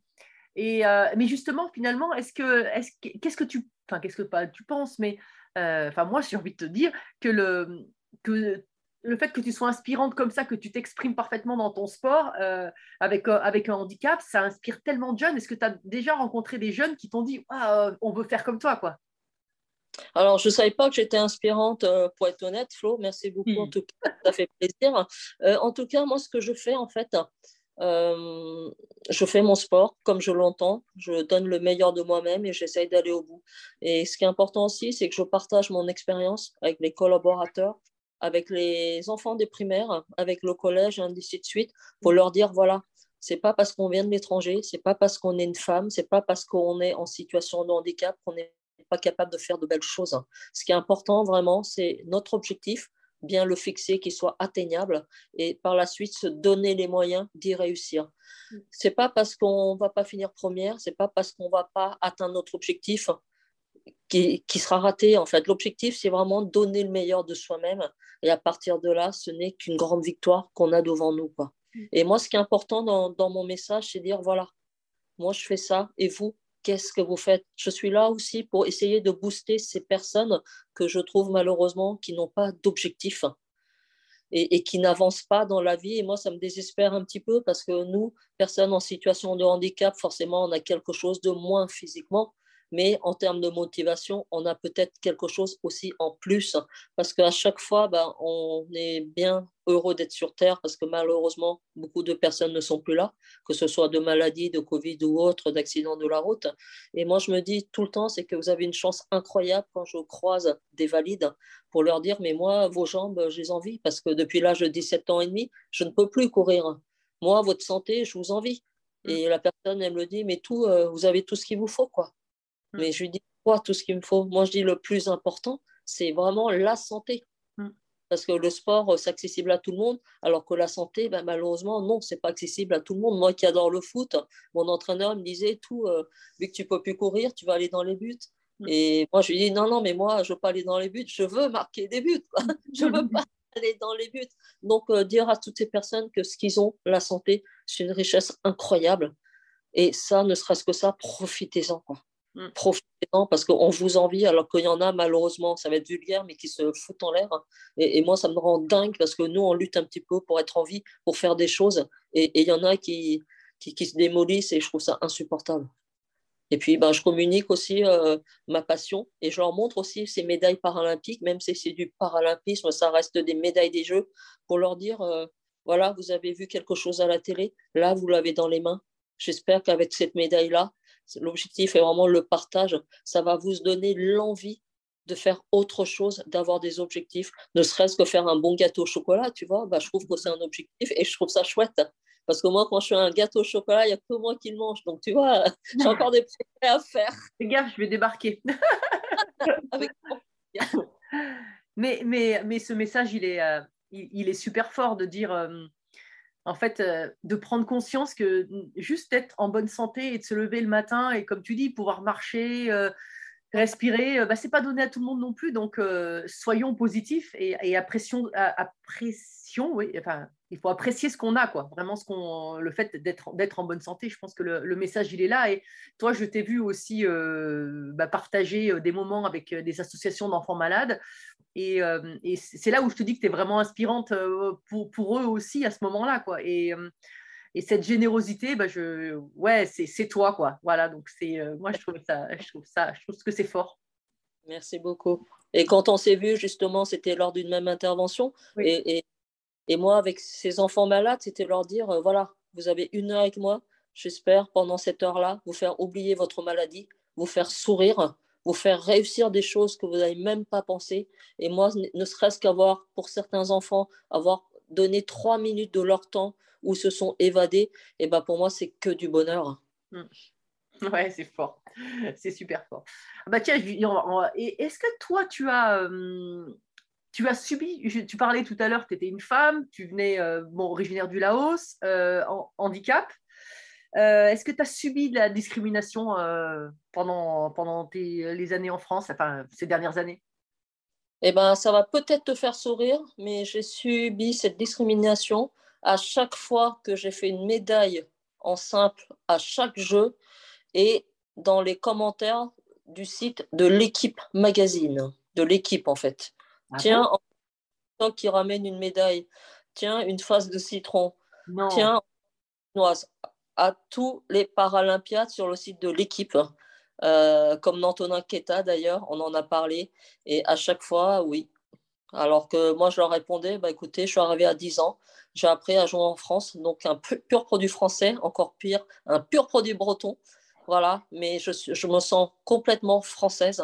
et, euh, mais justement, finalement, est-ce que, est-ce, que- qu'est-ce que tu, enfin, qu'est-ce que pas tu penses, mais euh, enfin, moi, j'ai envie de te dire que le, que le fait que tu sois inspirante comme ça, que tu t'exprimes parfaitement dans ton sport euh, avec, euh, avec un handicap, ça inspire tellement de jeunes. Est-ce que tu as déjà rencontré des jeunes qui t'ont dit Ah, on veut faire comme toi quoi?
Alors, je ne savais pas que j'étais inspirante, euh, pour être honnête, Flo. Merci beaucoup. En tout cas, ça fait plaisir. En tout cas, moi, ce que je fais, en fait, euh, je fais mon sport comme je l'entends. Je donne le meilleur de moi-même et j'essaye d'aller au bout. Et ce qui est important aussi, c'est que je partage mon expérience avec les collaborateurs, avec les enfants des primaires, avec le collège, et ainsi de suite, pour leur dire voilà, c'est pas parce qu'on vient de l'étranger, c'est pas parce qu'on est une femme, c'est pas parce qu'on est en situation de handicap qu'on n'est pas capable de faire de belles choses. Ce qui est important vraiment, c'est notre objectif, bien le fixer, qu'il soit atteignable, et par la suite se donner les moyens d'y réussir. C'est pas parce qu'on va pas finir première, c'est pas parce qu'on va pas atteindre notre objectif qui, qui sera raté. En fait, l'objectif, c'est vraiment donner le meilleur de soi-même. Et à partir de là, ce n'est qu'une grande victoire qu'on a devant nous. Quoi. Et moi, ce qui est important dans, dans mon message, c'est dire, voilà, moi, je fais ça, et vous, qu'est-ce que vous faites? Je suis là aussi pour essayer de booster ces personnes que je trouve malheureusement qui n'ont pas d'objectif et, qui n'avancent pas dans la vie. Et moi, ça me désespère un petit peu parce que nous, personnes en situation de handicap, forcément, on a quelque chose de moins physiquement mais en termes de motivation, on a peut-être quelque chose aussi en plus, parce qu'à chaque fois, ben, on est bien heureux d'être sur Terre, parce que malheureusement, beaucoup de personnes ne sont plus là, que ce soit de maladies, de Covid ou autre, d'accidents de la route. Et moi, je me dis tout le temps, c'est que vous avez une chance incroyable quand je croise des valides pour leur dire, mais moi, vos jambes, je les envie, parce que depuis l'âge de 17 ans et demi, je ne peux plus courir. Moi, votre santé, je vous envie. Mmh. Et la personne, elle me dit, mais tout, euh, vous avez tout ce qu'il vous faut, quoi. Mm. Mais je lui dis, quoi, tout ce qu'il me faut Moi, je dis, le plus important, c'est vraiment la santé. Mm. Parce que le sport, c'est accessible à tout le monde, alors que la santé, ben, malheureusement, non, c'est pas accessible à tout le monde. Moi qui adore le foot, mon entraîneur me disait, tout, euh, vu que tu peux plus courir, tu vas aller dans les buts. Mm. Et moi, je lui dis, non, non, mais moi, je veux pas aller dans les buts, je veux marquer des buts. [LAUGHS] je veux pas aller dans les buts. Donc, euh, dire à toutes ces personnes que ce qu'ils ont, la santé, c'est une richesse incroyable. Et ça, ne serait-ce que ça, profitez-en. Quoi. Mmh. Profitez-en parce qu'on vous envie, alors qu'il y en a malheureusement, ça va être vulgaire, mais qui se foutent en l'air. Et, moi, ça me rend dingue parce que nous, on lutte un petit peu pour être en vie, pour faire des choses. Et il y en a qui, qui, se démolissent et je trouve ça insupportable. Et puis, ben, je communique aussi euh, ma passion et je leur montre aussi ces médailles paralympiques, même si c'est du paralympisme, ça reste des médailles des Jeux, pour leur dire, euh, voilà, vous avez vu quelque chose à la télé, là, vous l'avez dans les mains. J'espère qu'avec cette médaille-là, L'objectif est vraiment le partage. Ça va vous donner l'envie de faire autre chose, d'avoir des objectifs, ne serait-ce que faire un bon gâteau au chocolat, tu vois, bah, je trouve que c'est un objectif et je trouve ça chouette. Parce que moi, quand je fais un gâteau au chocolat, il n'y a que moi qui le mange. Donc, tu vois, [LAUGHS] j'ai encore des projets à faire.
Fais gaffe, je vais débarquer. [LAUGHS] mais, mais, mais ce message, il est, euh, il, est super fort de dire, euh, en fait, euh, de prendre conscience que juste être en bonne santé et de se lever le matin et, comme tu dis, pouvoir marcher, euh, respirer, euh, bah, ce n'est pas donné à tout le monde non plus. Donc, soyons positifs et, apprécions, apprécions, oui, enfin, il faut apprécier ce qu'on a, quoi. Vraiment, ce qu'on, le fait d'être, d'être en bonne santé. Je pense que le, message, il est là. Et toi, je t'ai vu aussi bah, partager des moments avec des associations d'enfants malades euh, et, c'est là où je te dis que tu es vraiment inspirante euh, pour, pour, eux aussi à ce moment-là. Quoi. Et, euh, et cette générosité, bah je, ouais, c'est toi. Quoi. Voilà, donc c'est, moi, je trouve, ça, je, trouve ça, je trouve que c'est fort.
Merci beaucoup. Et quand on s'est vu, justement, c'était lors d'une même intervention. Et, et, et, moi, avec ces enfants malades, c'était leur dire, voilà, vous avez une heure avec moi. J'espère, pendant cette heure-là, vous faire oublier votre maladie, vous faire sourire vous faire réussir des choses que vous n'avez même pas pensé. Et moi, ne serait-ce qu'avoir, pour certains enfants, avoir donné trois minutes de leur temps où se sont évadés, et ben pour moi, c'est que du bonheur.
Mmh. Ouais, c'est fort. C'est super fort. Ah bah tiens, est-ce que toi, tu as, tu as subi, tu parlais tout à l'heure, tu étais une femme, tu venais, euh, bon, originaire du Laos, euh, en, handicap. Euh, est-ce que tu as subi de la discrimination pendant, pendant les années en France, enfin ces dernières années?
Eh ben, ça va peut-être te faire sourire, mais j'ai subi cette discrimination à chaque fois que j'ai fait une médaille en simple à chaque jeu et dans les commentaires du site de l'équipe magazine, de l'équipe en fait. Ah Tiens, qui ramène une médaille, tiens, une face de citron, non. tiens, à tous les Paralympiades sur le site de l'équipe, euh, comme Antonin Keta d'ailleurs, on en a parlé, et à chaque fois, oui. Alors que moi, je leur répondais, bah, écoutez, je suis arrivé à 10 ans, j'ai appris à jouer en France, donc un pur produit français, encore pire, un pur produit breton, voilà, mais je, je me sens complètement française.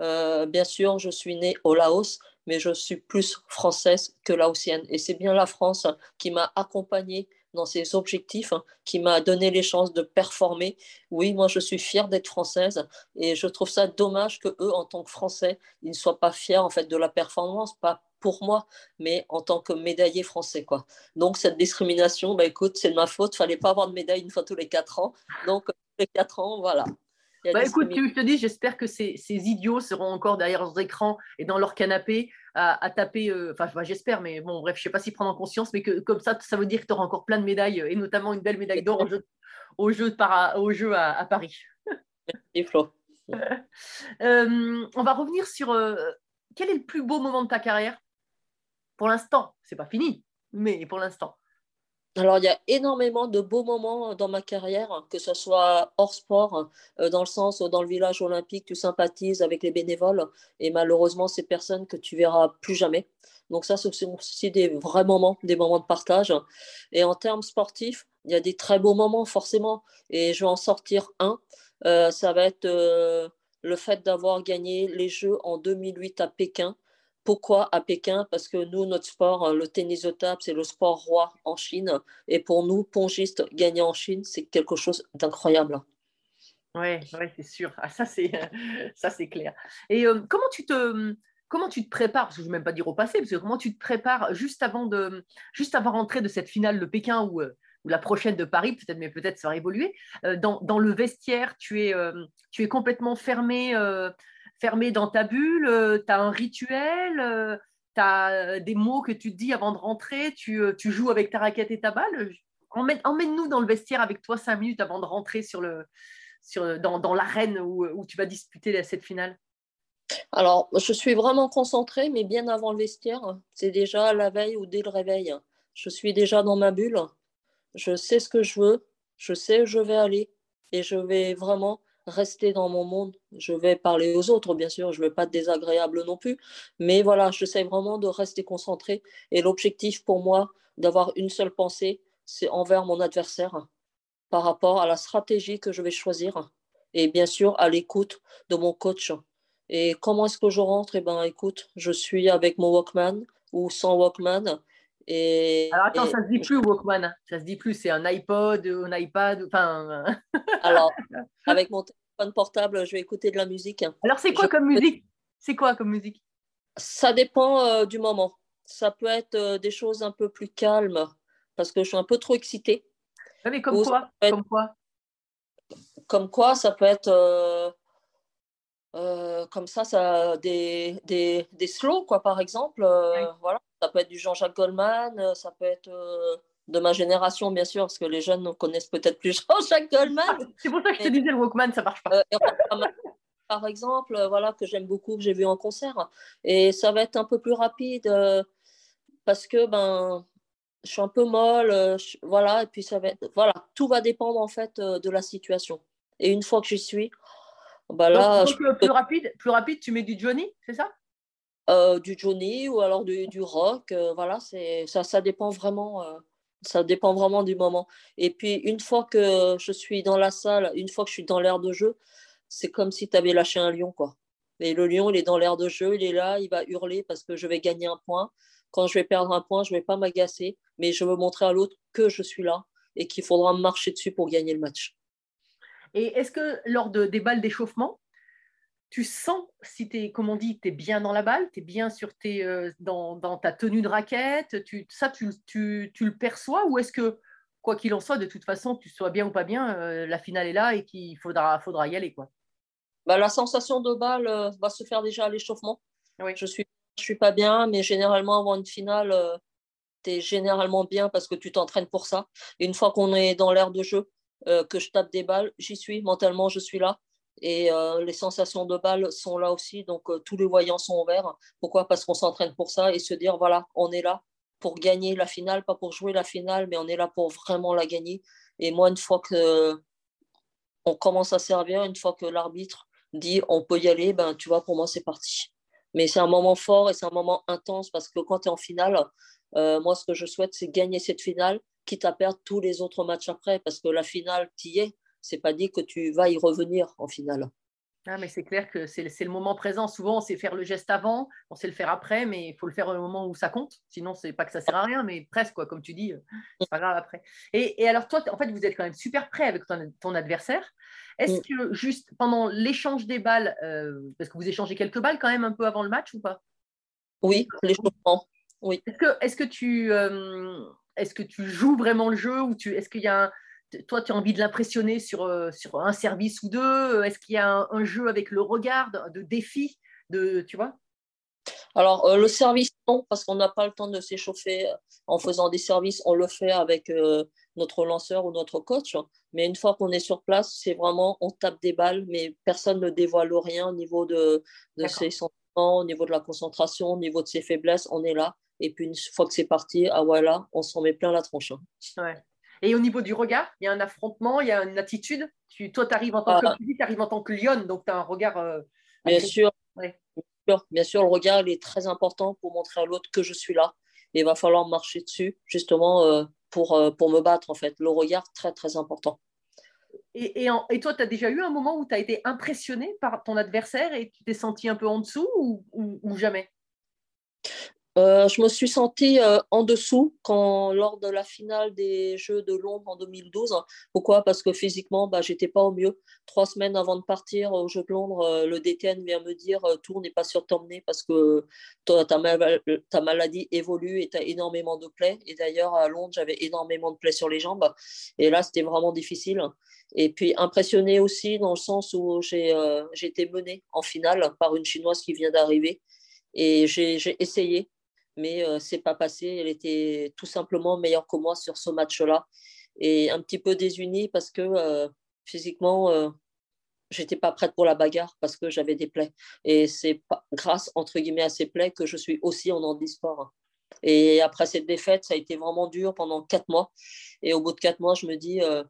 Euh, bien sûr, je suis née au Laos, mais je suis plus française que laotienne. Et c'est bien la France qui m'a accompagnée dans ses objectifs, hein, qui m'a donné les chances de performer. Oui, moi je suis fière d'être française et je trouve ça dommage que eux, en tant que Français, ils ne soient pas fiers en fait de la performance, pas pour moi, mais en tant que médaillé français. Quoi. Donc cette discrimination, bah, écoute, c'est de ma faute, fallait pas avoir de médaille une fois tous les quatre ans. Donc tous les quatre ans, voilà.
Bah, écoute, tu- je te dis, j'espère que ces, ces idiots seront encore derrière leurs écrans et dans leur canapé à, à taper. euh, Enfin, bah, j'espère, mais bon, bref, je sais pas s'ils prennent en conscience, mais que comme ça, ça veut dire que tu auras encore plein de médailles et notamment une belle médaille d'or au jeu, au jeu, de para- au jeu à, à Paris.
Et Flo. [LAUGHS]
Euh, on va revenir sur euh, quel est le plus beau moment de ta carrière? Pour l'instant. C'est pas fini, mais pour l'instant.
Alors, il y a énormément de beaux moments dans ma carrière, que ce soit hors sport, euh, dans le sens où dans le village olympique, tu sympathises avec les bénévoles, et malheureusement, ces personnes que tu verras plus jamais. Donc ça, ce sont aussi des vrais moments, des moments de partage. Et en termes sportifs, il y a des très beaux moments, forcément, et je vais en sortir un. Euh, ça va être euh, le fait d'avoir gagné les Jeux en 2008 à Pékin. Pourquoi à Pékin? Parce que nous, notre sport, le tennis de table, c'est le sport roi en Chine. Et pour nous, pongistes, gagner en Chine, c'est quelque chose d'incroyable.
Ouais, ouais, c'est sûr. Ah, [LAUGHS] ça, c'est clair. Et euh, comment tu te comment tu te prépares? Parce que je ne vais même pas dire au passé, parce que comment tu te prépares juste avant de juste avant rentrer de cette finale de Pékin ou, euh, ou la prochaine de Paris, peut-être, mais peut-être ça va évoluer. Euh, dans, dans le vestiaire, tu es tu es complètement fermé fermé dans ta bulle. tu as un rituel. tu as des mots que tu te dis avant de rentrer. Tu, euh, joues avec ta raquette et ta balle. Emmène- Emmène-nous dans le vestiaire avec toi cinq minutes avant de rentrer dans l'arène où, où tu vas disputer cette finale
Alors, je suis vraiment concentrée, mais bien avant le vestiaire. C'est déjà la veille ou dès le réveil. Je suis déjà dans ma bulle. Je sais ce que je veux. Je sais où je vais aller. Et je vais vraiment rester dans mon monde. Je vais parler aux autres, bien sûr. Je ne vais pas être désagréable non plus. Mais voilà, j'essaie vraiment de rester concentrée. Et l'objectif pour moi, d'avoir une seule pensée, c'est envers mon adversaire par rapport à la stratégie que je vais choisir. Et bien sûr, à l'écoute de mon coach. Et comment est-ce que je rentre? Eh bien, écoute, je suis avec mon Walkman ou sans Walkman. Et,
Alors attends,
et-
ça se dit plus Walkman, ça se dit plus, c'est un iPod, un iPad, enfin.
Alors, [LAUGHS] avec mon téléphone portable, je vais écouter de la musique.
Alors c'est quoi
Je-
comme musique? C'est quoi comme musique?
Ça dépend euh, du moment. Ça peut être euh, des choses un peu plus calmes parce que je suis un peu trop excitée.
Ouais, mais comme
Ou
quoi?
être-
Comme quoi?
Comme quoi, ça peut être euh, euh, comme ça, ça des, des, des slow, quoi, par exemple. euh,
Oui.
Voilà. Ça peut être du Jean-Jacques Goldman, euh, ça peut être euh, de ma génération, bien sûr, parce que les jeunes ne connaissent peut-être plus [LAUGHS] Jean-Jacques Goldman.
C'est pour ça que je te disais le Walkman, ça marche pas.
Euh, par exemple, voilà, que j'aime beaucoup, que j'ai vu en concert. Et ça va être un peu plus rapide euh, parce que ben, je suis un peu molle. je- voilà, et puis ça va être, voilà, tout va dépendre en fait de la situation. Et une fois que j'y suis, bah là,
donc, euh, plus rapide, plus rapide, tu mets du Johnny, c'est ça?
je- euh, du Johnny ou alors du, du rock, euh, voilà, c'est, ça, ça dépend vraiment. euh, ça dépend vraiment du moment. Et puis, une fois que je suis dans la salle, une fois que je suis dans l'air de jeu, c'est comme si tu avais lâché un lion, quoi. Et le lion, il est dans l'air de jeu, il est là, il va hurler parce que je vais gagner un point. Quand je vais perdre un point, je vais pas m'agacer, mais je veux montrer à l'autre que je suis là et qu'il faudra marcher dessus pour gagner le match.
Et est-ce que lors de, des balles d'échauffement, tu sens si tu es, comme on dit, tu es bien dans la balle, tu es bien sur tes, euh, dans, dans ta tenue de raquette, tu, ça, tu, tu, tu le perçois ou est-ce que, quoi qu'il en soit, de toute façon, que tu sois bien ou pas bien, euh, la finale est là et qu'il faudra, faudra y aller quoi?
Bah, la sensation de balle euh, va se faire déjà à l'échauffement.
Oui.
Je suis, je suis pas bien, mais généralement, avant une finale, tu es généralement bien parce que tu t'entraînes pour ça. Et une fois qu'on est dans l'air de jeu, que je tape des balles, j'y suis. Mentalement, je suis là. Et euh, les sensations de balle sont là aussi. Donc, euh, tous les voyants sont ouverts. Pourquoi? Parce qu'on s'entraîne pour ça et se dire, voilà, on est là pour gagner la finale, pas pour jouer la finale, mais on est là pour vraiment la gagner. Et moi, une fois que on commence à servir, une fois que l'arbitre dit on peut y aller, ben, tu vois, pour moi, c'est parti. Mais c'est un moment fort et c'est un moment intense parce que quand tu es en finale, euh, moi, ce que je souhaite, c'est gagner cette finale, quitte à perdre tous les autres matchs après, parce que la finale, tu y es. C'est pas dit que tu vas y revenir en finale.
Ah, mais c'est clair que c'est le moment présent. Souvent, on sait faire le geste avant, on sait le faire après, mais il faut le faire au moment où ça compte. Sinon, c'est pas que ça sert à rien, mais presque, quoi, comme tu dis, euh, c'est pas grave après. Et, et alors, toi, en fait, vous êtes quand même super prêt avec ton, ton adversaire. Est-ce que juste pendant l'échange des balles, euh, parce que vous échangez quelques balles quand même un peu avant le match ou pas?
Oui, l'échauffement.
Est-ce que, est que, tu, euh, est que tu joues vraiment le jeu ou est-ce qu'il y a un, toi, tu as envie de l'impressionner sur, euh, sur un service ou deux Est-ce qu'il y a un, un jeu avec le regard, de, défi de, Tu vois?
Alors, euh, le service, non, parce qu'on n'a pas le temps de s'échauffer euh, en faisant des services. On le fait avec euh, notre lanceur ou notre coach. Mais une fois qu'on est sur place, c'est vraiment, on tape des balles, mais personne ne dévoile rien au niveau de, ses sentiments, au niveau de la concentration, au niveau de ses faiblesses. On est là. Et puis, une fois que c'est parti, ah voilà, on s'en met plein la tronche. hein.
Ouais. Et au niveau du regard, il y a un affrontement, il y a une attitude. Tu, toi, tu arrives en tant
Ah.
que tu arrives en tant que lionne, donc tu as un regard. euh,
Bien sûr,
Ouais.
bien sûr, bien sûr, le regard il est très important pour montrer à l'autre que je suis là. Et il va falloir marcher dessus, justement, euh, pour, euh, pour me battre, en fait. Le regard, très, très important.
Et, et, en- et toi, tu as déjà eu un moment où tu as été impressionné par ton adversaire et tu t'es senti un peu en dessous ou, ou- ou jamais?
Euh, je me suis sentie euh, en dessous quand, lors de la finale des Jeux de Londres en 2012. Pourquoi? Parce que physiquement, bah, j'étais pas au mieux. Trois semaines avant de partir aux Jeux de Londres, euh, le DTN vient me dire euh, Tour n'est pas sur t'emmener parce que ta, ta maladie évolue et tu as énormément de plaies. Et d'ailleurs, à Londres, j'avais énormément de plaies sur les jambes. Et là, c'était vraiment difficile. Et puis impressionné aussi dans le sens où j'ai été menée en finale par une Chinoise qui vient d'arriver. Et j'ai essayé mais euh, c'est pas passé. Elle était tout simplement meilleure que moi sur ce match-là et un petit peu désunie parce que euh, physiquement, euh, j'étais pas prête pour la bagarre parce que j'avais des plaies. Et c'est grâce entre guillemets à ces plaies que je suis aussi en handisport. Et après cette défaite, ça a été vraiment dur pendant quatre mois. Et au bout de quatre mois, je me dis, euh,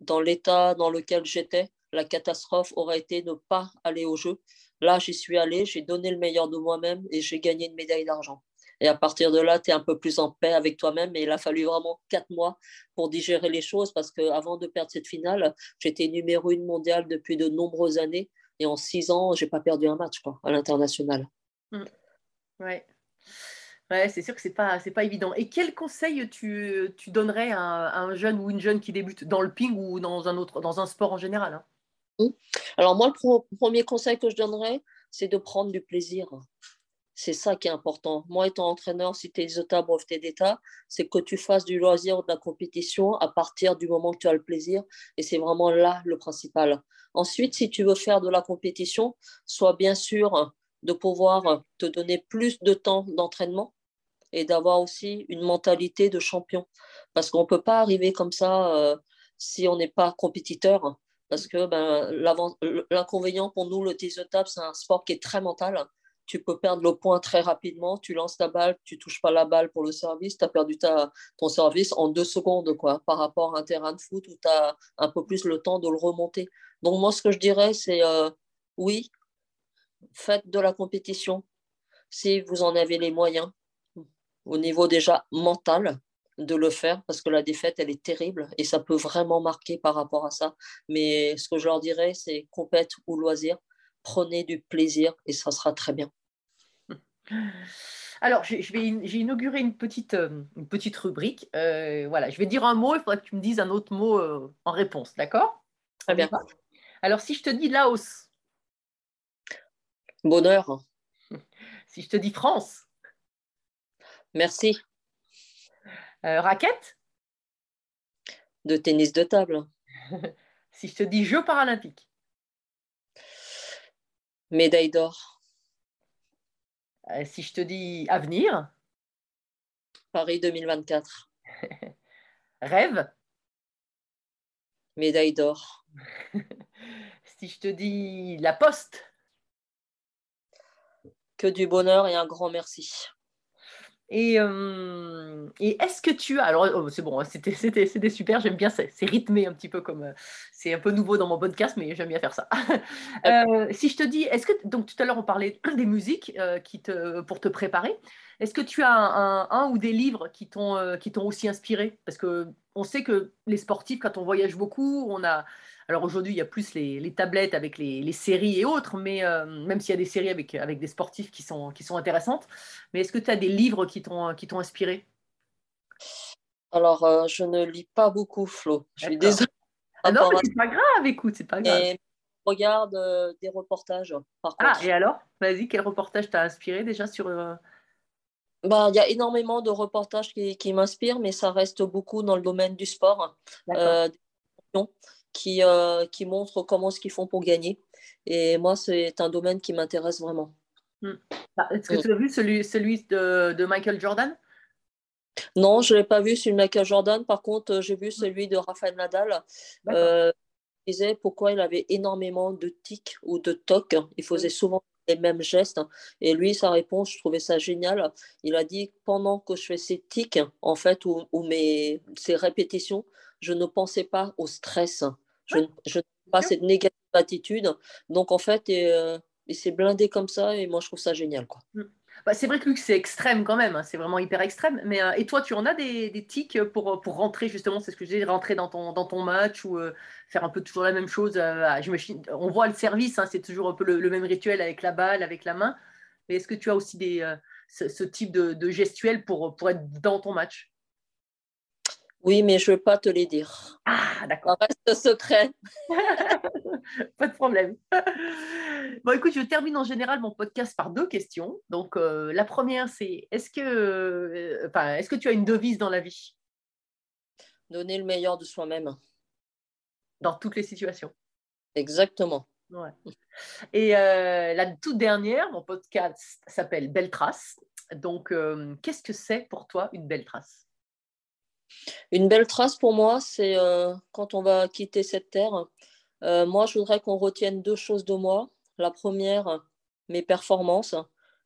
dans l'état dans lequel j'étais, la catastrophe aurait été ne pas aller au jeu. Là, j'y suis allée, j'ai donné le meilleur de moi-même et j'ai gagné une médaille d'argent. Et à partir de là, tu es un peu plus en paix avec toi-même. Et il a fallu vraiment quatre mois pour digérer les choses parce qu'avant de perdre cette finale, j'étais numéro une mondiale depuis de nombreuses années. Et en six ans, j'ai pas perdu un match quoi, à l'international.
Ouais. Ouais, c'est sûr que c'est pas, c'est pas évident. Et quel conseil tu, tu donnerais à, un- à un jeune ou une jeune qui débute dans le ping ou dans un autre, dans un sport en général hein?
Alors moi, le pro- premier conseil que je donnerais, c'est de prendre du plaisir. C'est ça qui est important. Moi, étant entraîneur, si tu es ISOTA, breveté d'État, c'est que tu fasses du loisir ou de la compétition à partir du moment que tu as le plaisir. Et c'est vraiment là le principal. Ensuite, si tu veux faire de la compétition, sois bien sûr de pouvoir te donner plus de temps d'entraînement et d'avoir aussi une mentalité de champion. Parce qu'on ne peut pas arriver comme ça euh, si on n'est pas compétiteur. Parce que ben, l'inconvénient pour nous, le de table, c'est un sport qui est très mental. Tu peux perdre le point très rapidement. Tu lances ta balle, tu touches pas la balle pour le service. Tu as perdu ton service en deux secondes par rapport à un terrain de foot où tu as un peu plus le temps de le remonter. Donc moi, ce que je dirais, c'est euh, oui, faites de la compétition si vous en avez les moyens au niveau déjà mental de le faire parce que la défaite elle est terrible et ça peut vraiment marquer par rapport à ça mais ce que je leur dirais c'est compète ou loisir prenez du plaisir et ça sera très bien. [LAUGHS]
Alors, je, je vais, j'ai inauguré une petite, euh, une petite rubrique. Euh, voilà, je vais dire un mot, il faudra que tu me dises un autre mot euh, en réponse, d'accord?
Très bien.
Alors, si je te dis Laos,
bonheur. [LAUGHS]
Si je te dis France,
merci.
Euh, raquette,
de tennis de table. [LAUGHS]
Si je te dis Jeux paralympiques,
médaille d'or.
Euh, si je te dis avenir,
Paris 2024 [LAUGHS]
rêve,
médaille d'or. [LAUGHS]
Si je te dis la poste,
que du bonheur et un grand merci
Et, euh, et est-ce que tu as. Alors, oh, c'est bon, hein, c'était, super, j'aime bien, c'est, c'est rythmé un petit peu comme. euh, c'est un peu nouveau dans mon podcast, mais j'aime bien faire ça. [LAUGHS] Euh, si je te dis, est-ce que. Donc, tout à l'heure, on parlait [CLEARS THROAT] des musiques euh, qui te, pour te préparer. Est-ce que tu as un, un- un ou des livres qui t'ont, qui t'ont aussi inspiré? Parce que on sait que les sportifs, quand on voyage beaucoup, on a. Alors aujourd'hui, il y a plus les, les tablettes avec les, les séries et autres, mais euh, même s'il y a des séries avec, avec des sportifs qui sont, qui sont intéressantes, mais est-ce que tu as des livres qui t'ont, qui t'ont inspiré?
Alors euh, je ne lis pas beaucoup Flo. Je suis désolée.
Ah non, mais c'est pas grave, écoute, c'est pas grave.
Et regarde euh, des reportages par
Ah, et alors? Vas-y, quel reportage t'a inspiré déjà sur.
Bah, il y a énormément de reportages qui, qui m'inspirent, mais ça reste beaucoup dans le domaine du sport. Euh, qui, euh, qui montrent comment ce qu'ils font pour gagner. Et moi, c'est un domaine qui m'intéresse vraiment.
Ah, Est-ce que
Mm.
tu as vu celui, celui de, de Michael Jordan?
Non, je ne l'ai pas vu celui de Michael Jordan. Par contre, euh, j'ai vu celui de Rafael Nadal. Euh, il disait pourquoi il avait énormément de tics ou de tocs. Il faisait souvent les mêmes gestes. Et lui, sa réponse, je trouvais ça génial. Il a dit pendant que je fais ces tics, en fait, ou, ou mes, ces répétitions, je ne pensais pas au stress. Je, ne- je n'avais pas cette négative attitude. Donc, en fait, et, euh, il s'est blindé comme ça. Et moi, je trouve ça génial. Quoi.
Bah, c'est vrai que Luc, c'est extrême quand même, hein, c'est vraiment hyper extrême. Mais, euh, et toi, tu en as des, des tics pour, pour rentrer, justement, c'est ce que je disais, rentrer dans ton, dans ton match ou euh, faire un peu toujours la même chose. euh, j'imagine- on voit le service, hein, c'est toujours un peu le, le même rituel avec la balle, avec la main. Mais est-ce que tu as aussi des, euh, ce, ce type de, de gestuelle pour, pour être dans ton match?
Oui, mais je ne vais pas te les dire.
Ah, d'accord.
Reste secret. [LAUGHS]
Pas de problème. Bon, écoute, je termine en général mon podcast par deux questions. Donc, euh, la première, c'est est-ce que, euh, enfin, est-ce que tu as une devise dans la vie,
Donner le meilleur de soi-même.
dans toutes les situations
Exactement.
Ouais. Et euh, la toute dernière, mon podcast s'appelle Belle Trace. Donc, qu'est-ce que c'est pour toi une belle trace?
Une belle trace pour moi, c'est euh, quand on va quitter cette terre. Euh, moi, je voudrais qu'on retienne deux choses de moi. La première, mes performances.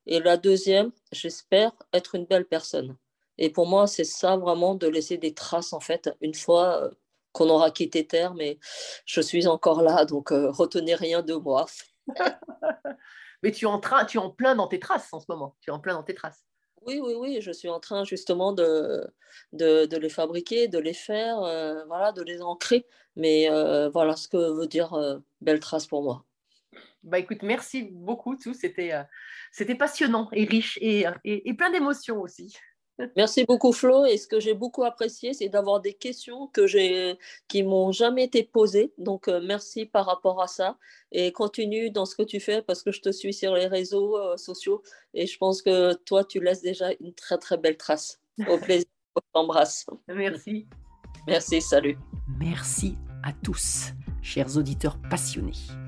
Et la deuxième, j'espère être une belle personne. Et pour moi, c'est ça vraiment de laisser des traces, en fait, une fois euh, qu'on aura quitté terre. Mais je suis encore là, donc retenez rien de moi. [LAUGHS]
Mais tu es, en tu es en plein dans tes traces en ce moment. Tu es en plein dans tes traces.
Oui, oui, oui, je suis en train justement de, les fabriquer, de les faire, euh, voilà, de les ancrer. Mais euh, voilà ce que veut dire euh, belle trace pour moi.
Bah écoute, merci beaucoup, tout. C'était passionnant et riche et plein d'émotions aussi.
Merci beaucoup Flo. Et ce que j'ai beaucoup apprécié, c'est d'avoir des questions que j'ai, qui m'ont jamais été posées. Donc euh, merci par rapport à ça. Et continue dans ce que tu fais parce que je te suis sur les réseaux euh, sociaux et je pense que toi, tu laisses déjà une très très belle trace. Au plaisir, je t'embrasse.
Merci.
Merci, salut.
Merci à tous, chers auditeurs passionnés.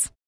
details.